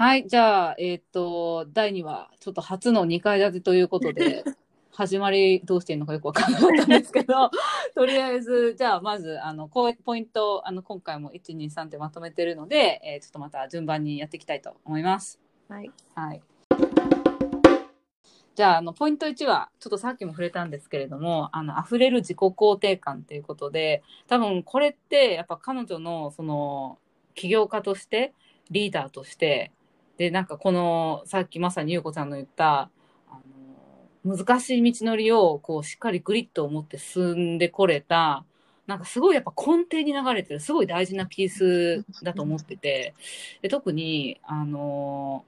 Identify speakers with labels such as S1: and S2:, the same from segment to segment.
S1: はい、じゃあ、えっ、と、第2話、ちょっと初の2階建てということで、始まりどうしていいのかよくわからなかったんですけど、とりあえず、じゃあ、まず、あの、こうポイント、あの、今回も1、2、3ってまとめてるので、えーちょっとまた順番にやっていきたいと思います。
S2: はい。
S1: はい。じゃあ、あの、ポイント1は、ちょっとさっきも触れたんですけれども、あの、溢れる自己肯定感ということで、多分これって、やっぱ彼女の、その、起業家として、リーダーとして、で、なんかこの、さっきまさにゆうこちゃんの言った、あの、難しい道のりを、こう、しっかりグリッと持って進んでこれた、なんかすごいやっぱ根底に流れてる、すごい大事なピースだと思ってて、で特に、あの、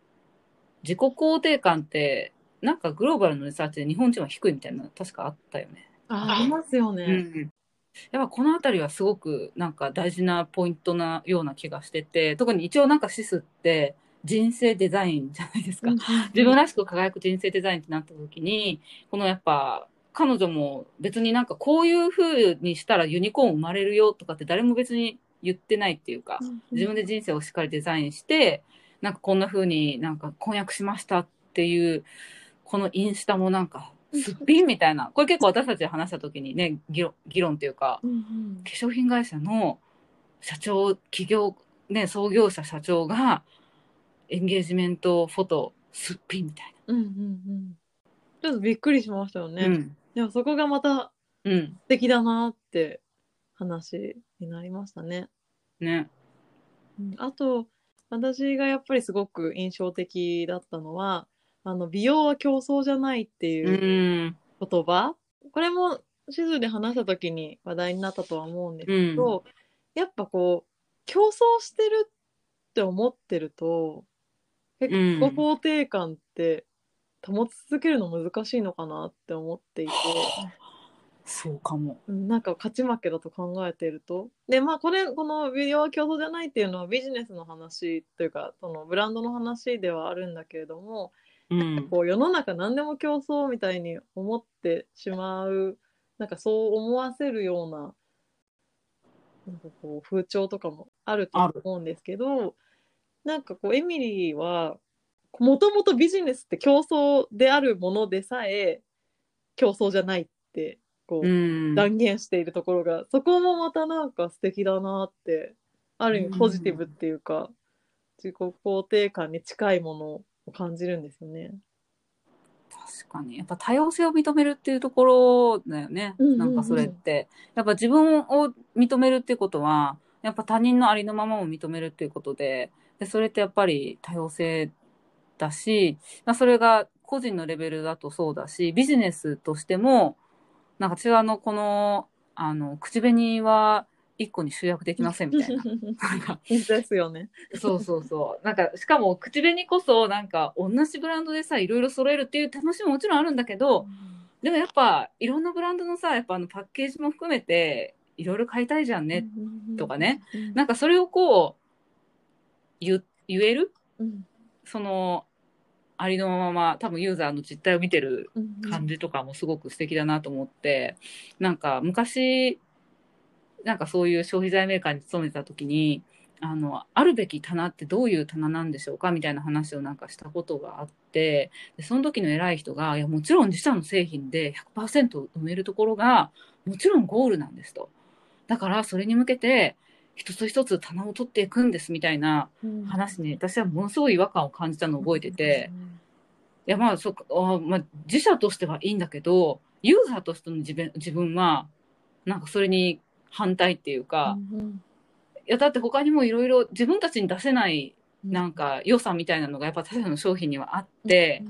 S1: 自己肯定感って、なんかグローバルのリサーチで日本人は低いみたいな、確かあったよね。
S2: あ、ありますよ
S1: う
S2: ね。
S1: ん。やっぱこのあたりはすごくなんか大事なポイントなような気がしてて、特に一応なんかシスって人生デザインじゃないですか。自分らしく輝く人生デザインってなった時に、このやっぱ彼女も別になんかこういう風にしたらユニコーン生まれるよとかって誰も別に言ってないっていうか、自分で人生をしっかりデザインして、なんかこんな風になんか婚約しましたっていう、このインスタもなんかすっぴんみたいな、これ結構私たちで話した時にね、議論議論っていうか、
S2: うんうん。
S1: 化粧品会社の社長、企業、ね、創業者社長がエンゲージメントフォトすっぴんみたい
S2: うんうんうん。ちょっとびっくりしましたよ
S1: な。
S2: ね。
S1: うん。
S2: でもそこがまた
S1: うん。
S2: 素敵だなって話になりましたね。
S1: ね。
S2: うんあと、私がやっぱりすごく印象的だったのは、あの、美容は競争じゃないって
S1: う。
S2: いうん言葉、これも地図で話した時に話題になったとは思うんですけど、やっぱこう、競争してるって思ってると、結
S1: うん
S2: 構肯定感って保ち続けるの難しいのかなって思っていて、
S1: そうかも。
S2: うんなんか勝ち負けだと考えていると。で、まあこれ、この美容は競争じゃないっていうのはビジネスの話というか、そのブランドの話ではあるんだけれども、
S1: うん。
S2: こう世の中何でも競争みたいに思ってしまうなんかそう思わせるようななんかこう風潮とかもあると思うんですけどなんかこうエミリーはもともとビジネスって競争であるものでさえ競争じゃないってこう、
S1: うん。
S2: 断言しているところがそこもまたなんか素敵だなってある意味ポジティブっていうか、自己肯定感に近いものを感じるんですよね。
S1: 確かに。やっぱ多様性を認めるっていうところだよね。
S2: うんうんうん
S1: なんかそれって。やっぱ自分を認めるっていうことは、やっぱ他人のありのままを認めるっていうことで、でそれってやっぱり多様性だし、まあ、それが個人のレベルだとそうだし、ビジネスとしても、なんか私はあの、この、あの、口紅は一個に集約できませんみたいな。
S2: ですよね。
S1: そうそうそう。なんか、しかも口紅こそ、なんか、同じブランドでさ、いろいろ揃えるっていう楽しみももちろんあるんだけど、でもやっぱ、いろんなブランドのさ、やっぱあのパッケージも含めて、いろいろ買いたいじゃんね。とかね。
S2: うん。
S1: なんかそれをこう、言、言える？
S2: うん。
S1: その、ありのまま、多分ユーザーの実態を見てる
S2: うん
S1: 感じとかもすごく素敵だなと思って、なんか昔、なんかそういう消費財メーカーに勤めてた時に、あの、あるべき棚ってどういう棚なんでしょうか？みたいな話をなんかしたことがあって、でその時の偉い人が、いや、もちろん自社の製品で100%埋めるところが、もちろんゴールなんですと。だから、それに向けて、一つ一つ棚を取っていくんですみたいな
S2: うん。
S1: 話に、私はものすごい違和感を感じたのを覚えてて、いや、まあ、そあまあ、自社としてはいいんだけど、ユーザーとしての自分自分は、なんかそれに反対っていうか、
S2: うん
S1: いや、だって他にもいろいろ自分たちに出せない、
S2: うん
S1: なん。か良さみたいなのがやっぱ他社の商品にはあって、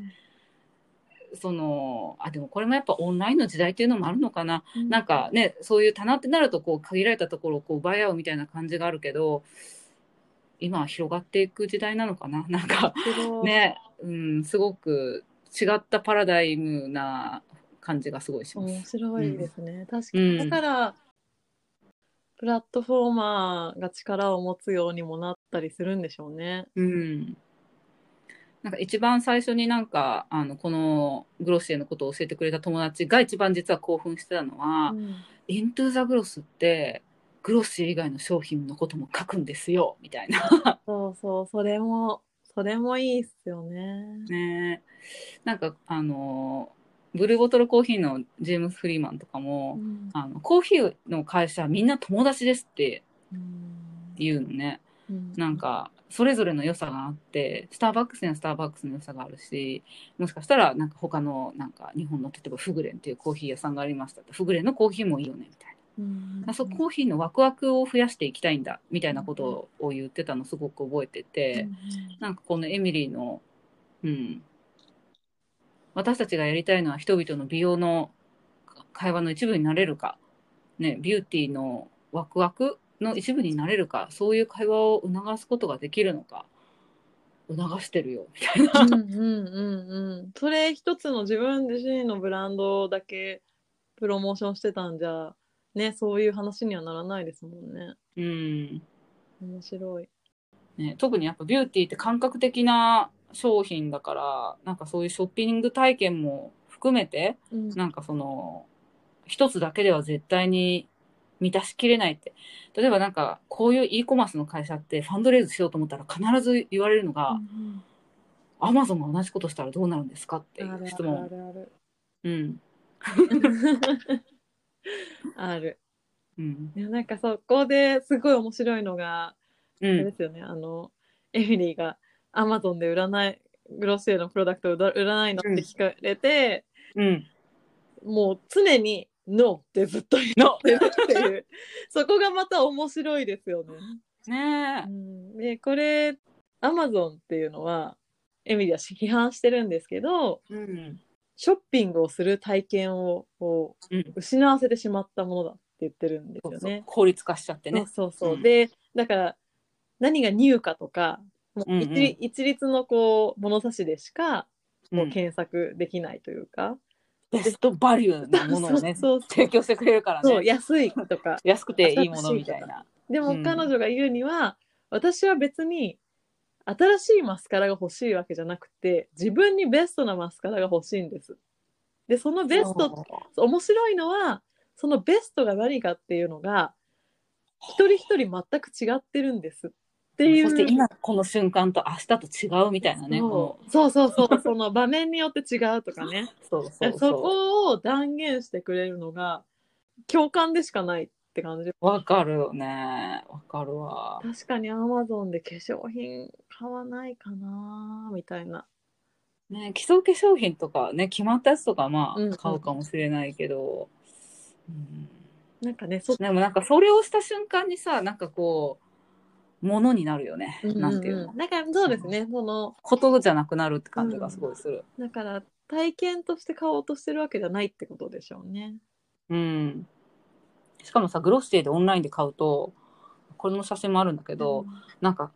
S1: その、あ、でもこれもやっぱオンラインの時代っていうのもあるのかな。
S2: うん
S1: なんかね、そういう棚ってなると、こう、限られたところをこう奪い合うみたいな感じがあるけど、今は広がっていく時代なのかな。なんか、ね、うん、すごく違ったパラダイムな感じがすごいします。
S2: 面白いですね。確か
S1: うん
S2: に。だから、プラットフォーマーが力を持つようにもなったりするんでしょうね。
S1: うん。なんか一番最初になんか、あの、このグロシエのことを教えてくれた友達が一番実は興奮してたのは、
S2: うん。
S1: イントゥザグロスって、グロシエ以外の商品のことも書くんですよ、みたいな。
S2: そうそう、それもそれもいいっすよね。
S1: ね。なんかあのブルーボトルコーヒーのジェームス・フリーマンとかも、
S2: うん。
S1: あのコーヒーの会社みんな友達ですって
S2: うん。
S1: 言うのね。
S2: うん。
S1: なんかそれぞれの良さがあってスターバックスにはスターバックスの良さがあるしもしかしたらなんか他のなんか日本の例えばフグレンっていうコーヒー屋さんがありましたってフグレンのコーヒーもいいよねみたい
S2: うん。
S1: な、そうコーヒーのワクワクを増やしていきたいんだみたいなことを言ってたのすごく覚えてて、なんかこのエミリーの、うん、私たちがやりたいのは人々の美容の会話の一部になれるか、ね、ビューティーのワクワクの一部になれるか、そういう会話を促すことができるのか、促してるよ、みたいな。
S2: うんうんうんうん。それ一つの自分自身のブランドだけプロモーションしてたんじゃ、ね、そういう話にはならないですもんね。
S1: うん
S2: 面白い。
S1: ね、特にやっぱビューティーって感覚的な商品だから、なんかそういうショッピング体験も含めて、
S2: うん
S1: なんかその、一つだけでは絶対に満たしきれないって。例えばなんか、こういう e コマースの会社ってファンドレイズしようと思ったら必ず言われるのが、アマゾンが同じことしたらどうなるんですかっていう質
S2: あ
S1: 問。
S2: るある
S1: うん。
S2: ある。
S1: うん。
S2: いやなんかそこですごい面白いのが、
S1: うん。
S2: ですよね、あの、エミリーがアマゾンで売らない、グロッシエのプロダクトを売らないのって聞かれて、
S1: うん。
S2: もう常に「NO」ってずっと言ってるっていうそこがまた面白いですよね。
S1: ねえ。
S2: うん、でこれアマゾンっていうのはエミリーは批判してるんですけど
S1: うん。
S2: ショッピングをする体験をこう
S1: うん。
S2: 失わせてしまったものだって言ってるんです
S1: そうそう
S2: よね。
S1: 効率化しちゃってね。
S2: そうそうそう、
S1: うん
S2: でだから何がニューかとかもう一,、律のこう物差しでしかもう
S1: うん
S2: 検索できないというか、
S1: ベストバリューなものをね、
S2: そうそう。そう
S1: 提供してくれるから
S2: そう
S1: ね。
S2: 安いとか。
S1: 安くていいものみたいな。
S2: でも
S1: うん。
S2: 彼女が言うには、私は別に新しいマスカラが欲しいわけじゃなくて自分にベストなマスカラが欲しいんです。でそのベスト面白いのはそのベストが何かっていうのが一人一人全く違ってるんです。っていう。
S1: そして今この瞬間と明日と違うみたいなね。こ
S2: そうそうそうそう その場面によって違うとかね
S1: のそうそう
S2: そ
S1: そ
S2: こを断言してくれるのが共感でしかないって感じ
S1: う。わかるよね。わかるわ。
S2: 確かにアマゾンで化粧品買わないかなみたいな。
S1: ね、基礎化粧品とかね、決まったやつとかま
S2: うんうん
S1: あ買うかもしれないけど、うん
S2: なんかね、そ
S1: でもなんかそれをした瞬間にさ、なんかこう、ものになるよね。なんていうの。
S2: だからそうですね、その、
S1: ことじゃなくなるって感じがすごいする。
S2: だから体験として買おうとしてるわけじゃないってことでしょうね。
S1: うん。しかもさ、グロッシエでオンラインで買うと、これの写真もあるんだけど、なんか、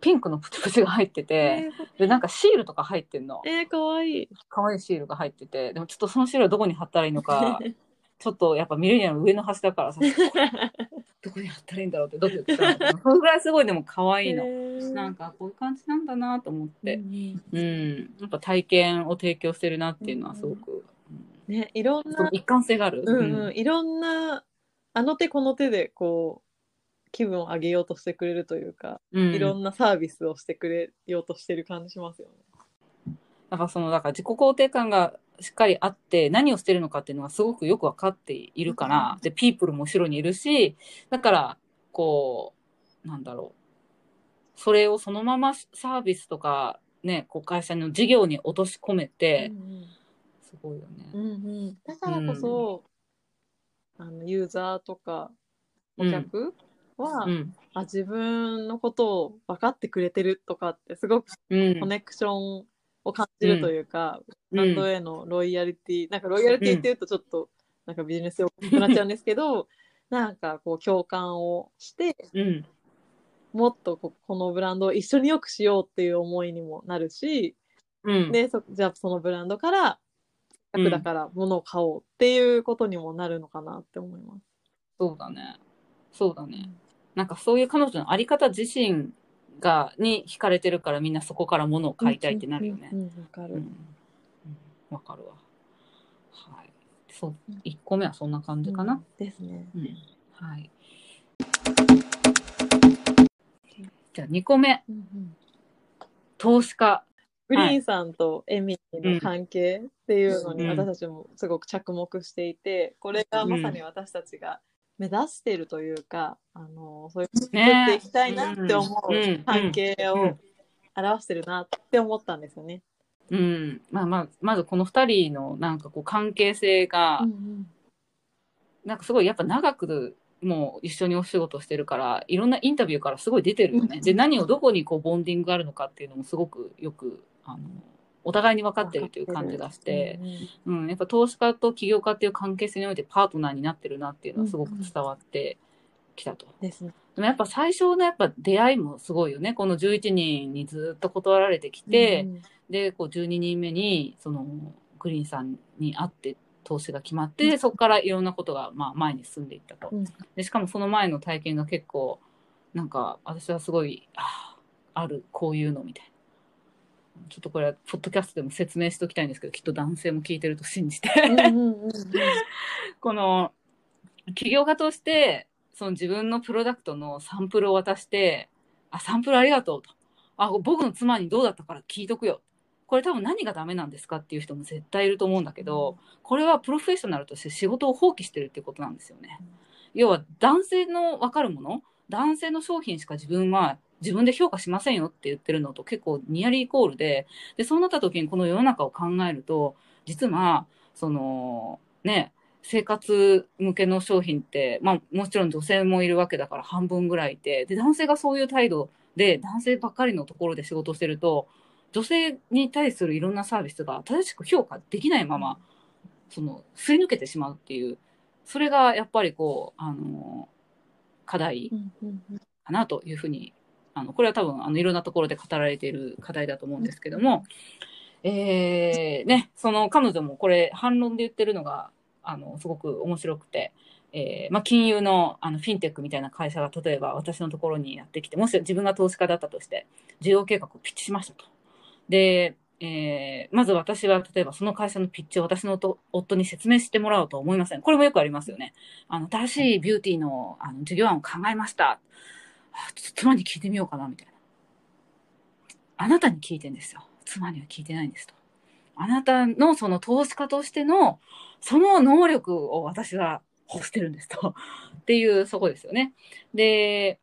S1: ピンクのプチプチが入ってて、で、なんかシールとか入ってんの。
S2: えー、かわいい。
S1: 可愛いシールが入ってて、でもちょっとそのシールはどこに貼ったらいいのか、ちょっとやっぱミレニアムの上の端だからさ、どこに貼ったらいいんだろうってドキドキした んだけど、それぐらいすごいでも可愛いの。なんかこういう感じなんだなと思って、うん、やっぱ体験を提供してるなっていうのはすごく、うん
S2: ね、いろんな、
S1: 一貫性がある。
S2: うんうん、いろんな、あの手この手でこう、気分を上げようとしてくれるというか、
S1: うん。
S2: いろんなサービスをしてくれようとしてる感じしますよね。
S1: やっぱそのだから自己肯定感がしっかりあって何をしてるのかっていうのがすごくよく分かっているから、でピープルも後ろにいるしだからこうなんだろう。それをそのままサービスとかねこう会社の事業に落とし込めて、すごいよね。
S2: うんうん、だからこそ、あのユーザーとかお客は、
S1: うん。
S2: あ自分のことを分かってくれてるとかってすごく
S1: うん。
S2: コネクションを感じるというか、
S1: うん。
S2: ブランドへのロイヤリティなんかロイヤリティって言うとちょっとなんかビジネスよくなっちゃうんですけど なんかこう共感をして
S1: うん。
S2: もっとここのブランドを一緒によくしようっていう思いにもなるし、
S1: うん。
S2: でそじゃあそのブランドから
S1: うん
S2: 楽だから物を買おうっていうことにもなるのかなって思います。
S1: そうだね。そうだね。なんかそういう彼女のあり方自身がに惹かれてるからみんなそこから物を買いたいってなるよね
S2: う。んうんかる。
S1: うんかるわ。はい。そう、一個目はそんな感じかな。
S2: うんですね。
S1: うん。はい。じゃあ二個目。
S2: うんうん
S1: 投資家。
S2: グリーンさんとエミリーの関係っていうのに
S1: うん
S2: 私たちもすごく着目していて、これがまさに私たちが目指しているというか、あのそういう作っていきたいなって思
S1: う
S2: 関係を
S1: うん。
S2: 表してるなって思ったんですよね。
S1: うん。まあまあ、まずこの二人のなんかこう関係性が、なんかすごいやっぱ長くもう一緒にお仕事してるから、いろんなインタビューからすごい出てるよね。
S2: うん。
S1: で、何をどこにこうボンディングがあるのかっていうのもすごくよく、あの、お互いに分かってるという感じがして、うん、やっぱ投資家と起業家っていう関係性においてパートナーになってるなっていうのはすごく伝わってきたと。
S2: ですね。
S1: でもやっぱ最初のやっぱ出会いもすごいよね。この11人にずっと断られてきて、
S2: うん
S1: で、こう12人目に、その、グリーンさんに会って投資が決まって、そこからいろんなことが、まあ、前に進んでいったと。
S2: うん
S1: で、しかもその前の体験が結構、なんか、私はすごい、ああ、ある、こういうのみたいな。ちょっとこれは、ポッドキャストでも説明しておきたいんですけど、きっと男性も聞いてると信じて。この、起業家として、その自分のプロダクトのサンプルを渡して、あ、サンプルありがとうと。あ、僕の妻にどうだったから聞いとくよ。これ多分何がダメなんですかっていう人も絶対いると思うんだけど、これはプロフェッショナルとして仕事を放棄してるってことなんですよね。要は男性の分かるもの、男性の商品しか自分は自分で評価しませんよって言ってるのと結構ニアリーイコールで、で、そうなった時にこの世の中を考えると、実は、その、ね、生活向けの商品って、まあもちろん女性もいるわけだから半分ぐらいいて、で、男性がそういう態度で男性ばっかりのところで仕事をしてると、女性に対するいろんなサービスが正しく評価できないまま、その、すり抜けてしまうっていう、それがやっぱりこう、あの、課題かなというふうに、あの、これは多分、あの、いろんなところで語られている課題だと思うんですけども、えー、ね、その彼女もこれ反論で言ってるのが、あの、すごく面白くて、えーまあ、金融のあのフィンテックみたいな会社が例えば私のところにやってきて、もし自分が投資家だったとして、事業計画をピッチしましたと。で、えーまず私は例えばその会社のピッチを私の夫に説明してもらおうと思いません。これもよくありますよね。あの、新しいビューティーのあの事業案を考えました。ちょっと妻に聞いてみようかな、みたいな。あなたに聞いてんですよ。妻には聞いてないんですと。あなたのその投資家としての、その能力を私は欲してるんですと。っていう、そこですよね。で、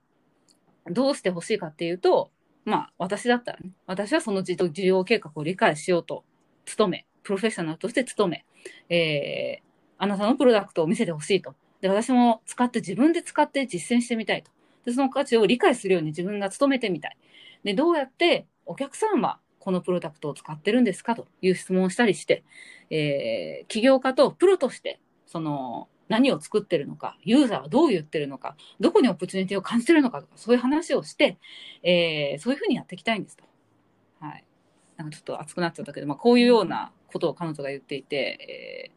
S1: どうして欲しいかっていうと、まあ、私だったらね、私はその事事業計画を理解しようと努め、プロフェッショナルとして努め、えー、あなたのプロダクトを見せてほしいと。で、私も使って自分で使って実践してみたいと。で、その価値を理解するように自分が努めてみたい。で、どうやってお客さんはこのプロダクトを使ってるんですかという質問をしたりして、えー、起業家とプロとして、その、何を作ってるのか、ユーザーはどう言ってるのか、どこにオプチュニティを感じてるのかとか、そういう話をして、えー、そういうふうにやっていきたいんですと。はい。なんかちょっと熱くなっちゃったけど、まあ、こういうようなことを彼女が言っていて、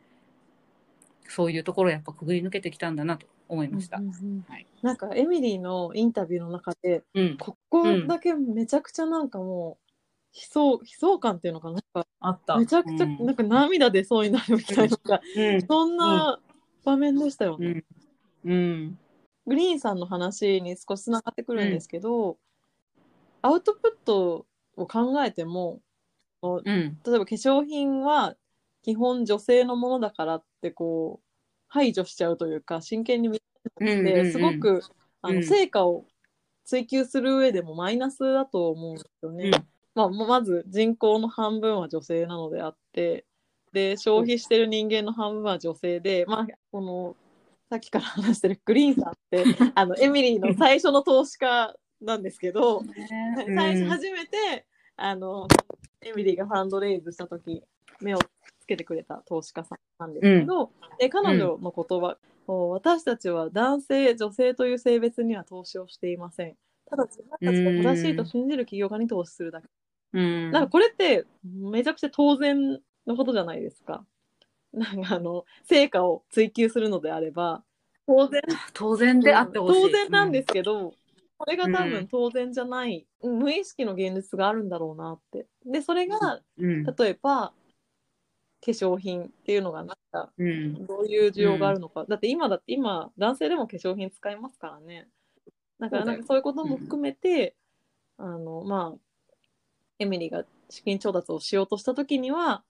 S1: えー、そういうところをやっぱくぐり抜けてきたんだなと思いました。
S2: うんうんうん
S1: はい
S2: なんかエミリーのインタビューの中で
S1: うん。
S2: ここだけめちゃくちゃなんかもう悲壮悲壮感っていうのかななんか
S1: あった。
S2: めちゃくちゃ
S1: うん
S2: なんか涙出そうになるみたいな、
S1: うん。
S2: そんな場面でしたよね。
S1: うん。うん。
S2: グリーンさんの話に少しつながってくるんですけど、アウトプットを考えても
S1: うん。
S2: 例えば化粧品は基本女性のものだからってこう排除しちゃうというか真剣に見て
S1: うんうんうん。
S2: すごくあの
S1: うん。
S2: 成果を追求する上でもマイナスだと思うんですよね。
S1: うん。
S2: まあ、まず人口の半分は女性なのであってで消費してる人間の半分は女性で、まあ、このさっきから話してるグリーンさんって あのエミリーの最初の投資家なんですけど、最初初めてあのエミリーがファンドレイズした時目をつけてくれた投資家さんなんですけど、で彼女の言葉、私たちは男性女性という性別には投資をしていませんただ自分たちが正しいと信じる企業家に投資するだけ、
S1: うん。
S2: なんかこれってめちゃくちゃ当然のことじゃないですかなんかあの成果を追求するのであれば当然
S1: 当然であってほしい。
S2: 当然なんですけど、これが多
S1: うん
S2: 分当然じゃない、無意識の現実があるんだろうなって。で、それが、
S1: うん。
S2: 例えば、化粧品っていうのがなんか、
S1: うん。
S2: どういう需要があるのか。だって今だって今、男性でも化粧品使いますからね。だからなんかそういうことも含めて、あの、まあ、エミリーが資金調達をしようとした時には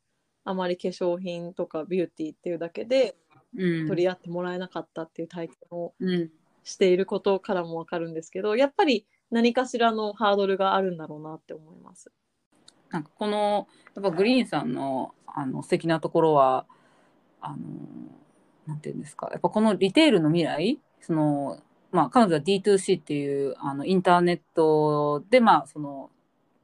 S2: あまり化粧品とかビューティーっていうだけで
S1: うん
S2: 取り合ってもらえなかったっていう体験を
S1: うん
S2: していることからもわかるんですけどやっぱり何かしらのハードルがあるんだろうなって思います。
S1: なんかこのやっぱグリーンさんのあの素敵なところはあのなんていうんですか。やっぱこのリテールの未来そのまあ彼女は D2C っていうあのインターネットでまあその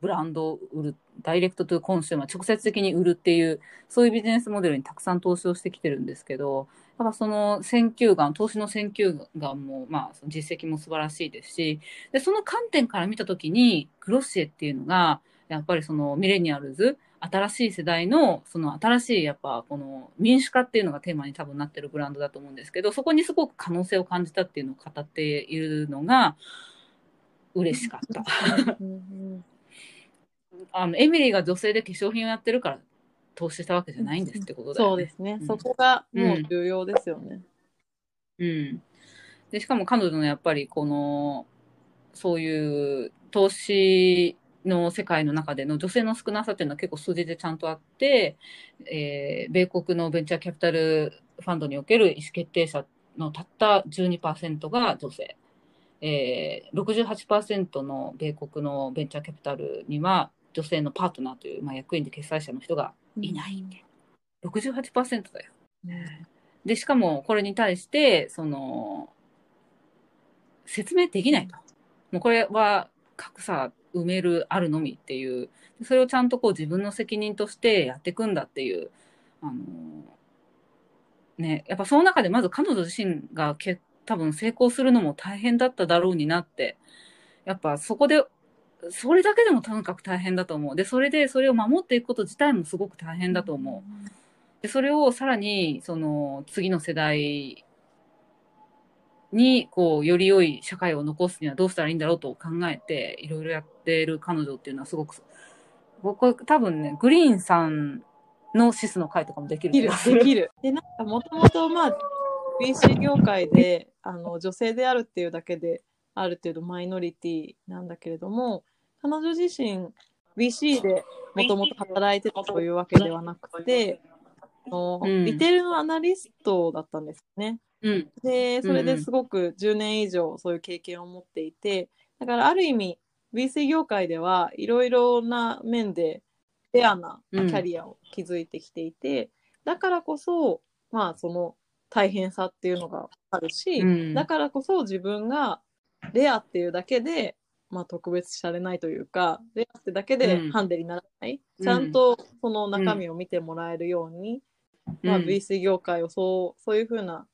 S1: ブランドを売る direct to consumer 直接的に売るっていうそういうビジネスモデルにたくさん投資をしてきてるんですけどやっぱその選球眼投資の選球眼もまあその実績も素晴らしいですしでその観点から見た時に Glossier っていうのがやっぱりその millennials、新しい世代の、その新しいやっぱこの民主化っていうのがテーマに多分なってるブランドだと思うんですけど、そこにすごく可能性を感じたっていうのを語っているのが嬉しかった。
S2: うんうん
S1: あの、エミリーが女性で化粧品をやってるから投資したわけじゃないんですってことだよね。
S2: そうですね、
S1: うん
S2: そこがもう重要ですよね。
S1: うん。で、しかも彼女のやっぱりこの、そういう投資の世界の中での女性の少なさっていうのは結構数字でちゃんとあって、えー米国のベンチャーキャピタルファンドにおける意思決定者のたった12%が女性。えー、68%の米国のベンチャーキャピタルには女性のパートナーという、まあ、役員で決裁者の人がいない。68%だよ。で、しかもこれに対して、その、説明できないと。もうこれは格差埋めるあるのみっていう、それをちゃんとこう自分の責任としてやっていくんだっていう、あの、ね、やっぱその中でまず彼女自身がけ多分成功するのも大変だっただろうになって、やっぱそこで、それだけでもとにかく大変だと思う。で、それでそれを守っていくこと自体もすごく大変だと思う。でそれをさらにその次の世代にこうより良い社会を残すにはどうしたらいいんだろうと考えていろいろやっている彼女っていうのはすごく僕は多分ねグリーンさんのシスの会とかもできる
S2: でき
S1: る
S2: できる。でなんかもともとまあ VC 業界であの女性であるっていうだけである程度マイノリティなんだけれども彼女自身 VC でもともと働いてたというわけではなくて、あの
S1: うん
S2: リテールのアナリストだったんですね。
S1: うん。
S2: でそれですごく10年以上そういう経験を持っていてだからある意味 VC 業界ではいろいろな面でレアなキャリアを築いてきていて、だからこそまあその大変さっていうのがあるし、
S1: うん。
S2: だからこそ自分がレアっていうだけで、まあ、特別視されないというかレアってだけで
S1: うん。
S2: ハンデにならない、
S1: うん。
S2: ちゃんとその中身を見てもらえるように、まあ、
S1: うん
S2: VC 業界をそうそういう風な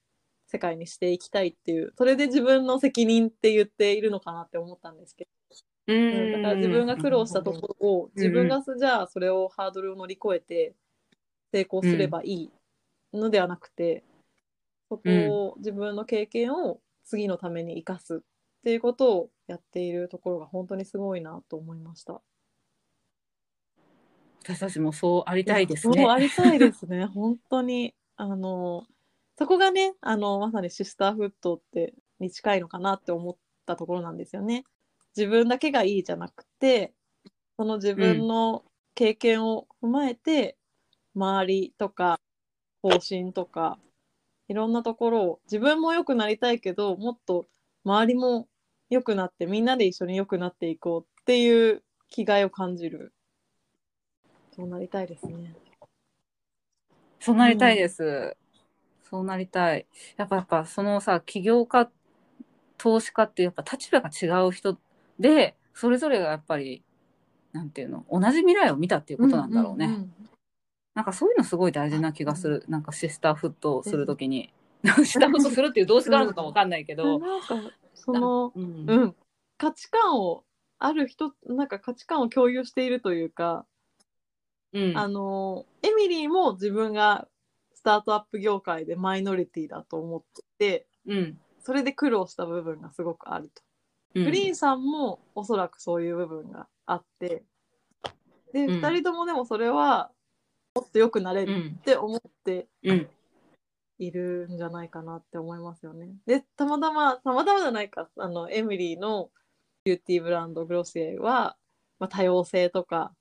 S2: 世界にしていきたいっていうそれで自分の責任って言っているのかなって思ったんですけど、
S1: う
S2: うん
S1: ん
S2: だから自分が苦労したところを自分がじゃあそれをハードルを乗り越えて成功すればいいのではなくて、そこを自分の経験を次のために生かすっていうことをやっているところが本当にすごいなと思いました。
S1: 私たちもそうありたいですね
S2: そうありたいですね。本当に。あの、そこがね、あの、まさにシスターフットってに近いのかなって思ったところなんですよね。自分だけがいいじゃなくて、その自分の経験を踏まえて、周りとか方針とか、いろんなところを自分も良くなりたいけど、もっと周りも良くなって、みんなで一緒に良くなっていこうっていう気概を感じる。そうなりたいですね。
S1: そうなりたいです。そうなりたい。やっぱ、やっぱ、そのさ、起業家、投資家ってやっぱ立場が違う人で、それぞれがやっぱり、なんていうの、同じ未来を見たっていうことなんだろうね。
S2: んんん
S1: なんかそういうのすごい大事な気がする。なんかシスターフットをするときに。シスターフットするっていう動詞があるのかわかんないけど。
S2: なんかその、
S1: うん
S2: うん、価値観をある人なんか価値観を共有しているというか、
S1: うん
S2: あのエミリーも自分がスタートアップ業界でマイノリティだと思ってて
S1: うん。
S2: それで苦労した部分がすごくあると。
S1: うん。
S2: グリーンさんもおそらくそういう部分があってで、
S1: うん。
S2: 2人ともでもそれはもっと良くなれる
S1: うん
S2: って思って
S1: うん。
S2: いるんじゃないかなって思いますよね。でたまたまたまたまじゃないか。あのエミリーのビューティーブランドグロシエは、まあ、多様性とか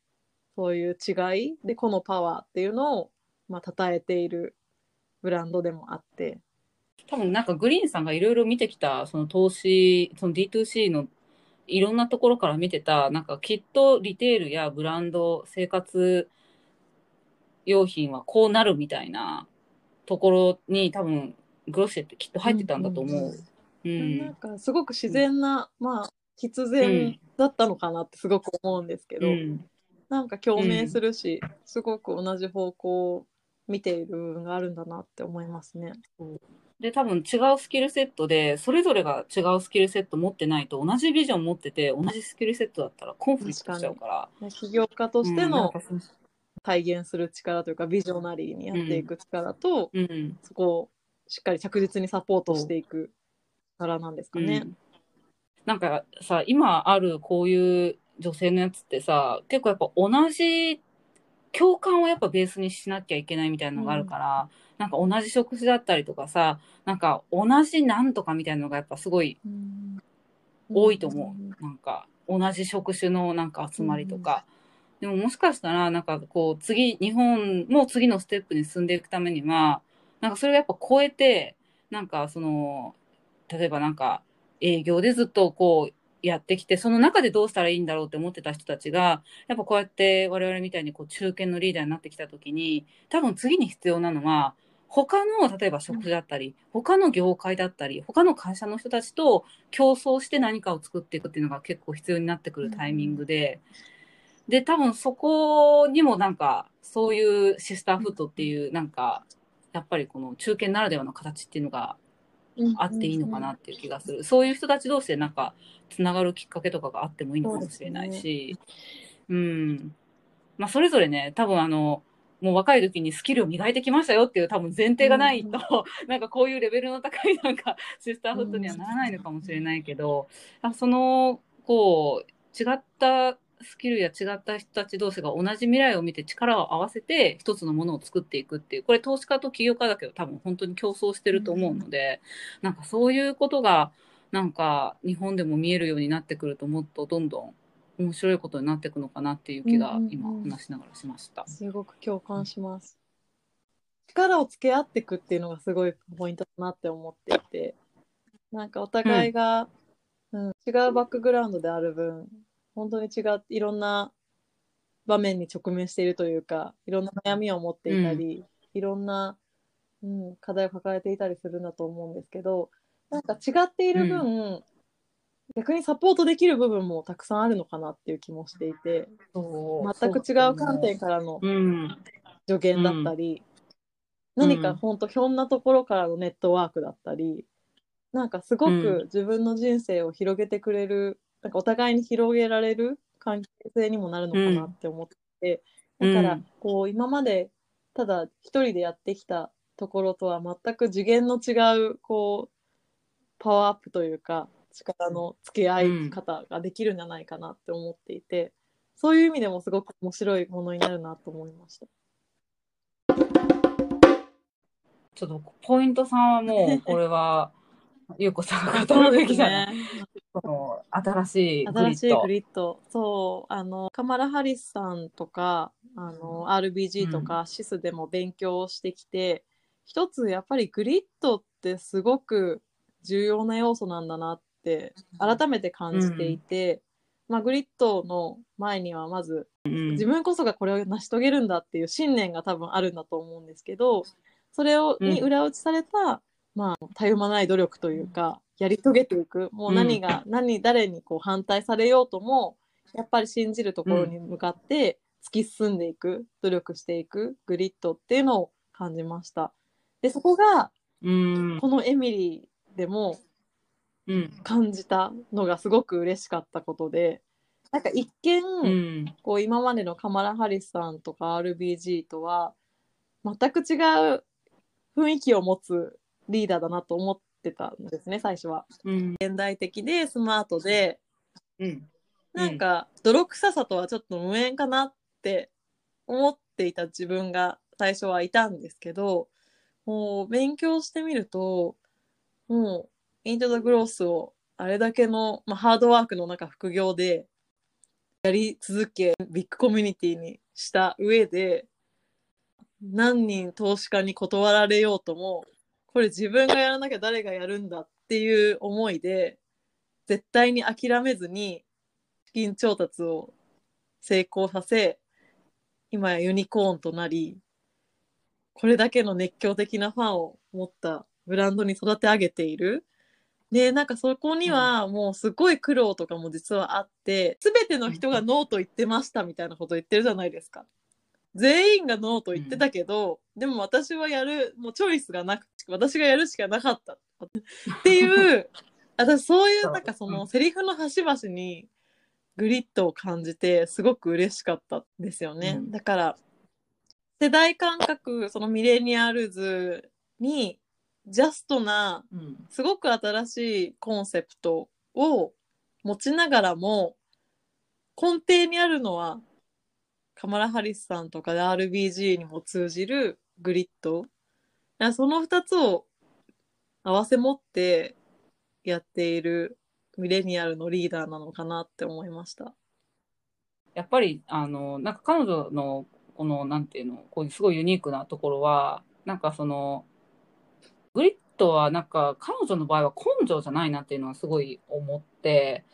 S2: そういう違いでこのパワーっていうのを、まあ、称えているブランドでもあって。
S1: 多分なんかグリーンさんがいろいろ見てきたその投資その D2C のいろんなところから見てたなんかきっとリテールやブランド生活用品はこうなるみたいなところに多分グロッシェってきっと入ってたんだと思う。うん、
S2: なんかすごく自然な、まあ必然だったのかなってすごく思うんですけど、うん、なんか共鳴するし、すごく同じ方向を見ている部分があるんだなって思いますね。
S1: で多分違うスキルセットでそれぞれが違うスキルセット持ってないと同じビジョン持ってて同じスキルセットだったらコンフリクトしちゃうから。
S2: 起業家としての体現する力というかビジョナリーにやっていく力と、うん、そこをしっかり着実にサポートしていく力なんですかね。うん、
S1: なんかさ今あるこういう女性のやつってさ結構やっぱ同じ共感をやっぱベースにしなきゃいけないみたいなのがあるから、うん、なんか同じ職種だったりとかさなんか同じなんとかみたいなのがやっぱすごい多いと思う、うん、なんか同じ職種のなんか集まりとか、うん、でももしかしたらなんかこう次日本も次のステップに進んでいくためにはなんかそれがやっぱ超えてなんかその例えばなんか営業でずっとこうやってきて、その中でどうしたらいいんだろうって思ってた人たちが、やっぱこうやって我々みたいにこう中堅のリーダーになってきた時に、多分次に必要なのは、他の、例えば職種だったり、他の業界だったり、他の会社の人たちと競争して何かを作っていくっていうのが結構必要になってくるタイミングで、で、多分そこにもなんか、そういうシスターフットっていう、なんか、やっぱりこの中堅ならではの形っていうのがあっていいのかなっていう気がする。そういう人たち同士でなんか、つながるきっかけとかがあってもいいのかもしれないし、う、ね,、ん。まあ、それぞれね、多分あの、もう若い時にスキルを磨いてきましたよっていう多分前提がないと、うん、なんかこういうレベルの高いなんかシスターフットにはならないのかもしれないけど、うん、その、こう、違ったスキルや違った人たち同士が同じ未来を見て力を合わせて一つのものを作っていくっていう、これ投資家と起業家だけど多分本当に競争してると思うので、うん、なんかそういうことが、なんか日本でも見えるようになってくるともっとどんどん面白いことになっていくのかなっていう気が今話しながらしました。
S2: すごく共感します。力をつけ合っていくっていうのがすごいポイントだなって思っていてなんかお互いが、うん、うん、違うバックグラウンドである分本当に違っていろんな場面に直面しているというかいろんな悩みを持っていたり、うん、いろんな、うん、課題を抱えていたりするんだと思うんですけどなんか違っている分、うん、逆にサポートできる部分もたくさんあるのかなっていう気もしていて全く違う観点からの助言だったり、うん、何か本当ひょんなところからのネットワークだったりなんかすごく自分の人生を広げてくれる、なんかお互いに広げられる関係性にもなるのかなって思って、だからこう今までただ一人でやってきたところとは全く次元の違うこうパワーアップというか力の付け合い方ができるんじゃないかなって思っていて、うん、そういう意味でもすごく面白いものになるなと思いました。
S1: ちょっとポイントさんはもうこれはゆうこさんが語るべきじゃない、ね、新しいグリッド。新しい
S2: グリッド。そう、あの、カマラ・ハリスさんとか、あの、RBG とか、シスでも勉強してきて、うん、一つやっぱりグリッドってすごく重要な要素なんだなって改めて感じていて、うん、まあ、グリッドの前にはまず、自分こそがこれを成し遂げるんだっていう信念が多分あるんだと思うんですけどそれをに裏打ちされた、まあ、たゆまない努力というかやり遂げていく。もう何が、何誰にこう反対されようともやっぱり信じるところに向かって突き進んでいく努力していくグリッドっていうのを感じました。でそこが、このエミリーでも感じたのがすごく嬉しかったことで、なんか一見、うん、こう今までのカマラ・ハリスさんとか RBG とは全く違う雰囲気を持つリーダーだなと思ってたんですね最初は。うん、現代的でスマートで、うん、なんか泥臭さとはちょっと無縁かなって思っていた自分が最初はいたんですけどもう勉強してみるともう、イント・ザ・グロースをあれだけの、まあ、ハードワークの中副業でやり続けビッグコミュニティにした上で何人投資家に断られようともこれ自分がやらなきゃ誰がやるんだっていう思いで絶対に諦めずに資金調達を成功させ今やユニコーンとなりこれだけの熱狂的なファンを持ったブランドに育て上げている。で、なんかそこにはもうすごい苦労とかも実はあって、すべての人がノーと言ってましたみたいなこと言ってるじゃないですか。全員がノーと言ってたけど、でも私はやる、もうチョイスがなく、私がやるしかなかった。っていう、私そういうなんかそのセリフの端々にグリッドを感じてすごく嬉しかったですよね。
S1: うん。
S2: だから世代感覚そのミレニアルズにジャストな
S1: うん。
S2: すごく新しいコンセプトを持ちながらも根底にあるのはカマラ・ハリスさんとかで RBG にも通じるグリッド。いやその2つを合わせ持ってやっているミレニアルのリーダーなのかなって思いました。
S1: やっぱりあのなんか彼女のこのなんていうのこういうすごいユニークなところはなんかそのグリッドはなんか彼女の場合は根性じゃないなっていうのはすごい思って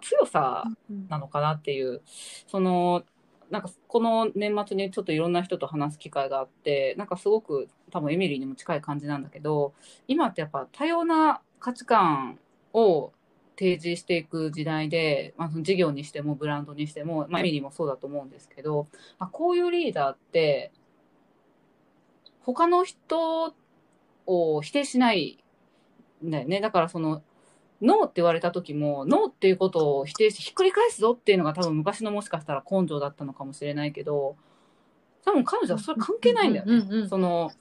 S1: 強さなのかなっていう。そのなんかこの年末にちょっといろんな人と話す機会があってなんかすごく多分エミリーにも近い感じなんだけど今ってやっぱ多様な価値観を提示していく時代で、まあ、その事業にしてもブランドにしても、まあ、エミリーもそうだと思うんですけど、あ、こういうリーダーって他の人を否定しないんだよね。だからそのノーって言われた時もノーっていうことを否定してひっくり返すぞっていうのが多分昔のもしかしたら根性だったのかもしれないけど多分彼女はそれ関係ないんだよね。
S2: うんうんうん
S1: その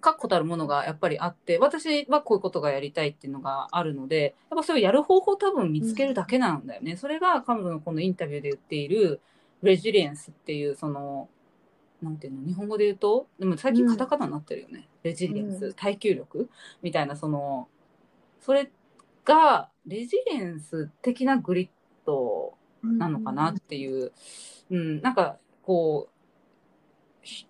S1: 確固たるものがやっぱりあって私はこういうことがやりたいっていうのがあるのでやっぱそれをやる方法を多分見つけるだけなんだよね。それが彼女のこのインタビューで言っているレジリエンスっていうそのなんていうの日本語で言うとでも最近カタカナになってるよね、レジリエンス、
S2: うん
S1: 耐久力みたいなそのそれがレジリエンス的なグリッドなのかなっていう、うん、なんかこうひ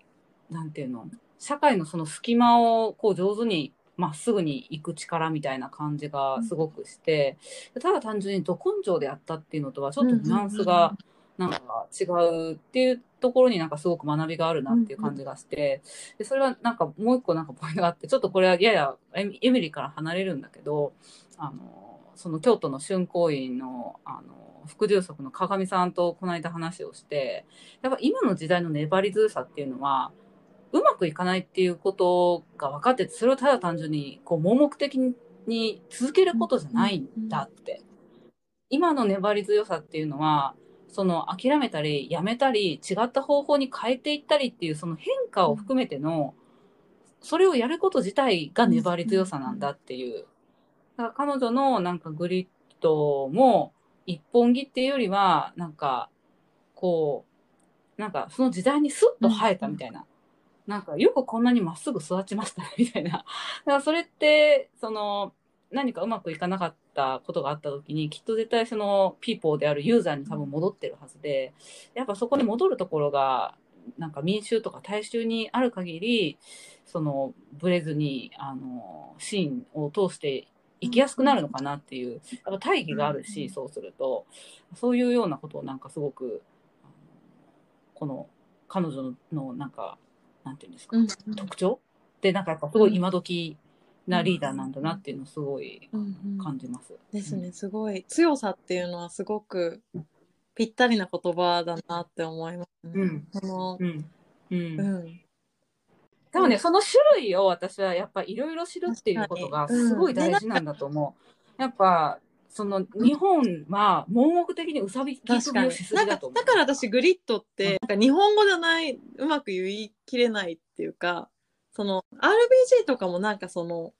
S1: なんていうの？社会のその隙間をこう上手にまっすぐに行く力みたいな感じがすごくして、ただ単純にど根性でやったっていうのとはちょっとニュアンスがなんか違うっていうところになんかすごく学びがあるなっていう感じがして、でそれはなんかもう一個なんかポイントがあってちょっとこれはややエミリーから離れるんだけどあのその京都の春光院のあの副住職の鏡さんとこの間話をしてやっぱ今の時代の粘り強さっていうのはうまくいかないっていうことが分かっててそれをただ単純にこう盲目的に続けることじゃないんだって。今の粘り強さっていうのはその諦めたりやめたり違った方法に変えていったりっていうその変化を含めてのそれをやること自体が粘り強さなんだっていう。だから彼女のなんかグリッドも一本木っていうよりはなんかこうなんかその時代にスッと生えたみたいな。なんかよくこんなにまっすぐ育ちましたみたいな。だからそれってその何かうまくいかなかったことがあった時にきっと絶対そのピーポーであるユーザーに多分戻ってるはずでやっぱそこに戻るところがなんか民衆とか大衆にある限りそのブレずにあのシーンを通して生きやすくなるのかなっていうやっぱ大義があるしそうするとそういうようなことをなんかすごくこの彼女のなんかなんていうんですか、
S2: うん。
S1: 特徴？でなんかやっぱすごい今時なリーダーなんだなっていうのをすごい感じます。
S2: ですね、すごい強さっていうのはすごくぴったりな言葉だなって思いますね。
S1: うん
S2: その
S1: うん。うん。
S2: うん、
S1: でもね、その種類を私はやっぱいろいろ知るっていうことがすごい大事なんだと思う。やっぱ、その日本は盲目的にうさびき
S2: 確かに
S1: 飛びをしすぎだと思う。
S2: だから私グリッドってなんか日本語じゃないうまく言い切れないっていうかその RBG とかもなんかその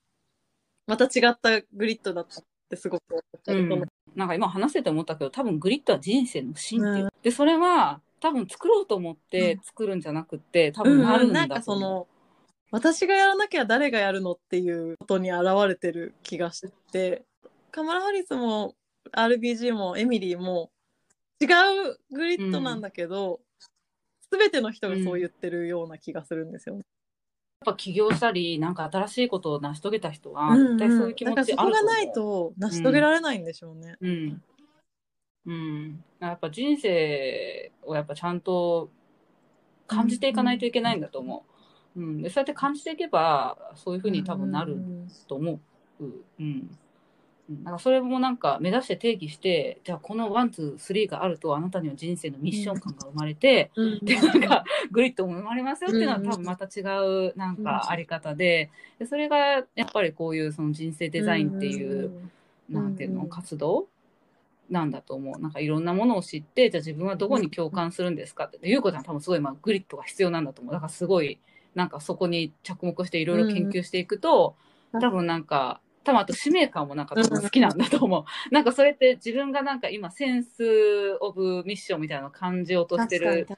S2: また違ったグリッドだったってすごく思ったり、
S1: うん。なんか今話してて思ったけど、多分グリッドは人生の芯っていう。で、それは多分作ろうと思って作るんじゃなくて、多分なるん
S2: なんか
S1: だと思う。
S2: その私がやらなきゃ誰がやるのっていうことに現れてる気がしてカマラ・ハリスも RBG もエミリーも違うグリッドなんだけど、すべての人がそう言ってるような気がするんですよ。
S1: やっぱ起業したり、なんか新しいことを成し遂げた人は、
S2: うん
S1: 絶対そういう気持ちあると思う。
S2: だからそこがないと成し遂げられないんでしょうね。
S1: うん。うん。やっぱ人生をやっぱちゃんと感じていかないといけないんだと思う。うん。で、そうやって感じていけば、そういうふうに多分なる
S2: うん
S1: と思う。うん。うんなんかそれもなんか目指して定義して、じゃあこの one、two、three があるとあなたには人生のミッション感が生まれて、
S2: うん
S1: で、なんか、 grit も生まれますよっていうのは
S2: うん
S1: 多分また違う、なんか、あり方で、でそれが、やっぱりこういう、その人生デザインっていう、
S2: ん
S1: なんていうの、
S2: うん
S1: 活動なんだと思う。なんかいろんなものを知って、じゃあ自分はどこに共感するんですかって。でゆうこちゃん多分すごい、まあ、 grit が必要なんだと思う。だからすごい、なんかそこに着目していろいろ研究していくと、
S2: うん
S1: 多分なんか、多分あと使命感もなんか好きなんだと思う。なんかそれって自分がなんか今センスオブミッションみたいなのを感じようとしてる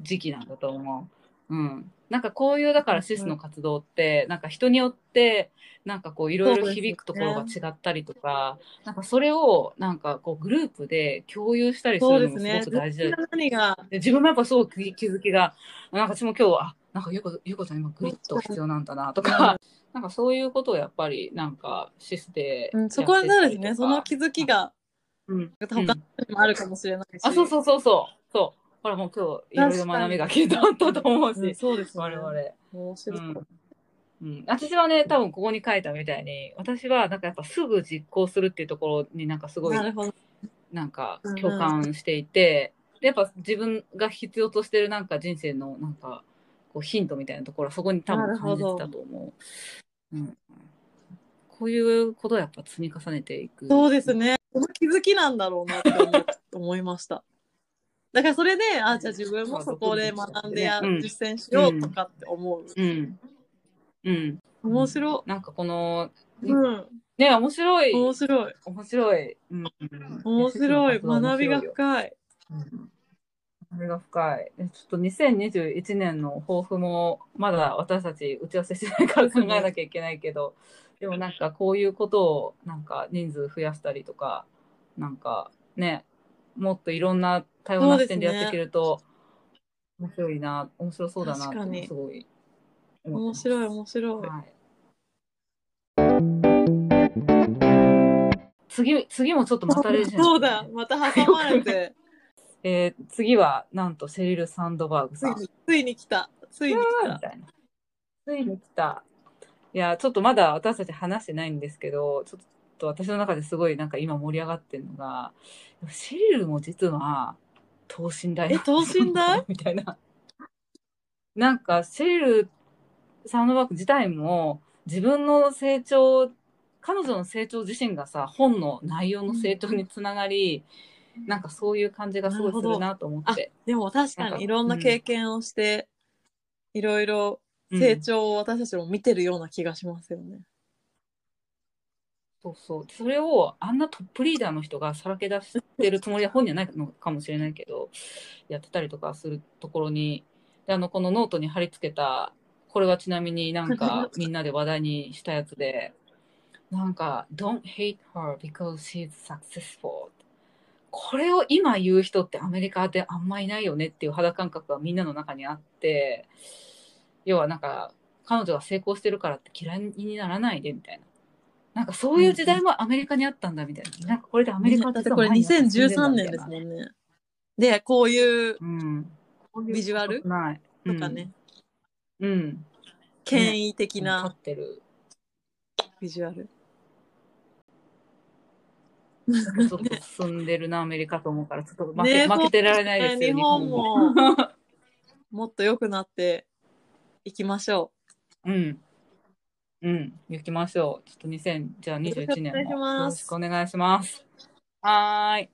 S1: 時期なんだと思う。うん。なんかこういう、だからシスの活動って、なんか人によって、なんかこういろいろ響くところが違ったりとか、なんかそれをなんかこうグループで共有したりするのもす
S2: そうですね。
S1: ごく大事で
S2: 自分が何が
S1: で自分もやっぱそう気気づきが、なんか私も今日、あ、なんかゆうこ、ゆうこちゃん今グリッド必要なんだなとか、なんかそういうことをやっぱりなんかシスで
S2: うん、そこはそうですね。その気づきが
S1: うん。
S2: 他にもあるかもしれないし。
S1: あ、そうそうそうそう。そう。ほらもう今日いろいろ学びが聞いたったと思う
S2: うん
S1: し、
S2: そうですね。
S1: 我々。
S2: 面白い。
S1: うんうん、私はね、多分ここに書いたみたいに、私はなんかやっぱすぐ実行するっていうところになんかすごい
S2: な
S1: んか
S2: うんうん
S1: 共感していて、でやっぱ自分が必要としてるなんか人生のなんかこうヒントみたいなところはそこに多分感じてたと思う。うん、こういうことをやっぱ積み重ねていく。
S2: そうですね。その気づきなんだろうなって思いました。だからそれで、あ、じゃあ自分もそこで学んでや、
S1: うん
S2: 実践しようとかって思う。
S1: うん。うん。
S2: 面白
S1: なんかこの、
S2: い。うん。
S1: ね、面白い。
S2: 面白い。
S1: 面白い。うん。
S2: 面白い。学びが
S1: い。
S2: 深い。
S1: うん学びが深い。でちょっと2021年の抱負も、まだ私たち打ち合わせしてないから考えなきゃいけないけど、でもなんかこういうことを、なんか人数増やしたりとか、なんかね、もっといろんな多様な視点でやっていけると、面白いな、面白そうだなってすごい。
S2: 面白い、面白い。
S1: はい。次、次もちょっとまたレジェンド
S2: そうだ、また挟まれて、
S1: えー次は、なんと、シェリル・サンドバーグさん。
S2: ついに、ついに来た。ついに来た。
S1: みたいな。ついに来た。いや、ちょっとまだ私たち話してないんですけど、ちょっと私の中ですごいなんか今盛り上がってるのが、シェリルも実は等身大
S2: え等身大？
S1: みたいな。なんか、シェリル・サンドバーグ自体も自分の成長、彼女の成長自身がさ、本の内容の成長につながり、なんかそういう感じがすごいするなと思って。
S2: でも確かにいろんな経験をして、いろいろ成長を私たちも見てるような気がしますよね。
S1: そうそう。それをあんなトップリーダーの人がさらけ出してるつもりは本にはないのかもしれないけど、やってたりとかするところに、であの、このノートに貼り付けた、これはちなみになんか みんなで話題にしたやつで、なんか、don't hate her because she's successful. これを今言う人ってアメリカであんまいないよねっていう肌感覚がみんなの中にあって、要はなんか、彼女が成功してるからって嫌いにならないでみたいな。なんかそういう時代もアメリカにあったんだみたいな。なんかこれでアメリカ
S2: だってこれ2013年ですもんね。で、こういう
S1: うん。
S2: ビジュアル？とかね、
S1: うん。うん。
S2: 権威的
S1: 立
S2: な
S1: ってる。
S2: ビジュアル。
S1: ちょっと進んでるな、アメリカと思うから、ちょっと負け,
S2: ね、
S1: 負けてられないですよ、ね、
S2: 日本も。もっと良くなっていきましょ
S1: う。うん。うん、行きましょう。ちょっと2021年も
S2: よろしくお願いします。
S1: はい。